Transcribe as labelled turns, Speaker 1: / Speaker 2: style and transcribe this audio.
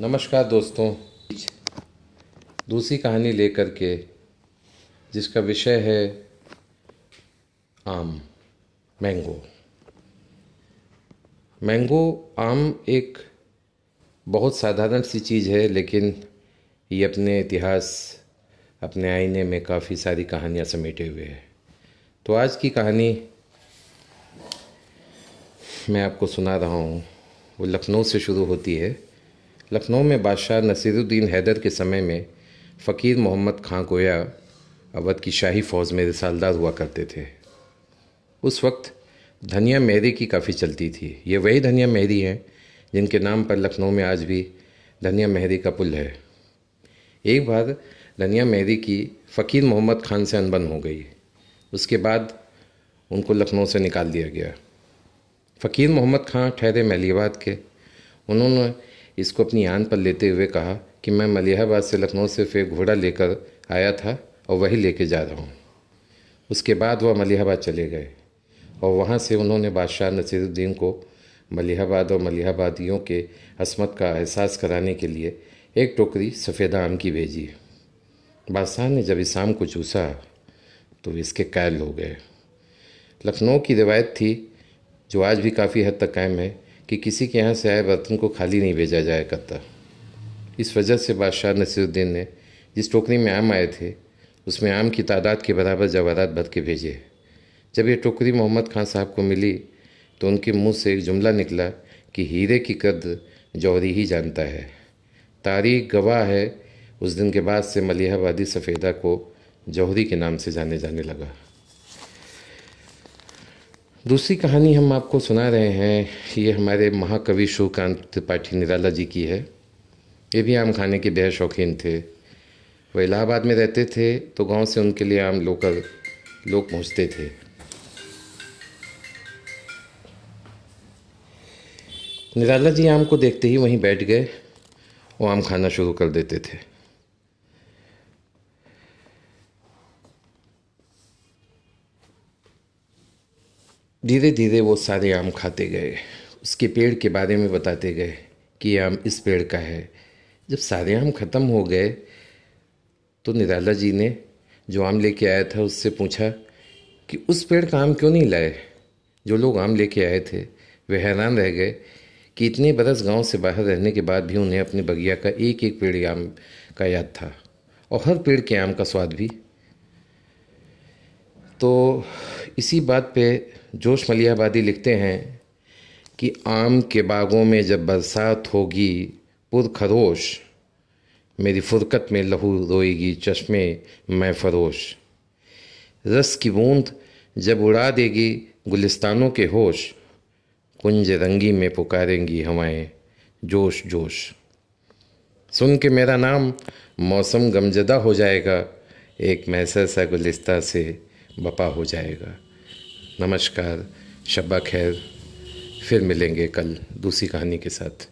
Speaker 1: नमस्कार दोस्तों। दूसरी कहानी लेकर के, जिसका विषय है आम, मैंगो। मैंगो आम एक बहुत साधारण सी चीज़ है, लेकिन ये अपने इतिहास, अपने आईने में काफ़ी सारी कहानियाँ समेटे हुए है। तो आज की कहानी मैं आपको सुना रहा हूँ। वो लखनऊ से शुरू होती है। लखनऊ में बादशाह नसीरुद्दीन हैदर के समय में फ़कीर मोहम्मद खां गोया अवध की शाही फ़ौज में रिसालदार हुआ करते थे। उस वक्त धनिया मेहरी की काफ़ी चलती थी। ये वही धनिया मेहरी हैं जिनके नाम पर लखनऊ में आज भी धनिया मेहरी का पुल है। एक बार धनिया मेहरी की फ़कीर मोहम्मद खान से अनबन हो गई। उसके बाद उनको लखनऊ से निकाल दिया गया। फ़कीर मोहम्मद खां ठहरे मलियाबाद के। उन्होंने इसको अपनी आन पर लेते हुए कहा कि मैं मलियाबाद से लखनऊ से फिर घोड़ा लेकर आया था और वही लेके जा रहा हूँ। उसके बाद वह मलियाबाद चले गए और वहाँ से उन्होंने बादशाह नसीरुद्दीन को मलिहाबाद और मलिहाबादियों के असमत का एहसास कराने के लिए एक टोकरी सफ़ेदा आम की भेजी। बादशाह ने जब इस आम को चूसा तो इसके कैल हो गए। लखनऊ की रिवायत थी, जो आज भी काफ़ी हद तक कायम है कि किसी के यहाँ से आए बर्तन को खाली नहीं भेजा जाया करता। इस वजह से बादशाह नसीरुद्दीन ने जिस टोकरी में आम आए थे, उसमें आम की तादाद के बराबर जवाहरात भर के भेजे। जब ये टोकरी मोहम्मद खान साहब को मिली तो उनके मुँह से एक जुमला निकला कि हीरे की कद्र जौहरी ही जानता है। तारीख गवाह है, उस दिन के बाद से मलिहाबादी सफ़ेदा को जौहरी के नाम से जाने जाने लगा। दूसरी कहानी हम आपको सुना रहे हैं, ये हमारे महाकवि शिवकांत त्रिपाठी निराला जी की है। ये भी आम खाने के बेहद शौकीन थे। वो इलाहाबाद में रहते थे तो गाँव से उनके लिए आम लोकल लोग पहुँचते थे। निराला जी आम को देखते ही वहीं बैठ गए, वो आम खाना शुरू कर देते थे। धीरे धीरे वो सारे आम खाते गए। उसके पेड़ के बारे में बताते गए कि आम इस पेड़ का है। जब सारे आम ख़त्म हो गए तो निराला जी ने जो आम लेके आया था, उससे पूछा कि उस पेड़ का आम क्यों नहीं लाए? जो लोग आम लेके आए थे, वे हैरान रह गए कि इतने बरस गाँव से बाहर रहने के बाद भी उन्हें अपने बगिया का एक एक पेड़ आम का याद था, और हर पेड़ के आम का स्वाद भी। तो इसी बात पे जोश मलियाबादी लिखते हैं कि आम के बागों में जब बरसात होगी पुरखरोश मेरी फुरकत में लहू रोएगी, चश्मे मैं फरोश। रस की बूंद जब उड़ा देगी, गुलिस्तानों के होश, कुंज रंगी में पुकारेंगी हवाएँ, जोश जोश। सुन के मेरा नाम मौसम गमजदा हो जाएगा, एक मैसर सा गुलिस्ता से बपा हो जाएगा। नमस्कार शब्बा खैर। फिर मिलेंगे कल दूसरी कहानी के साथ।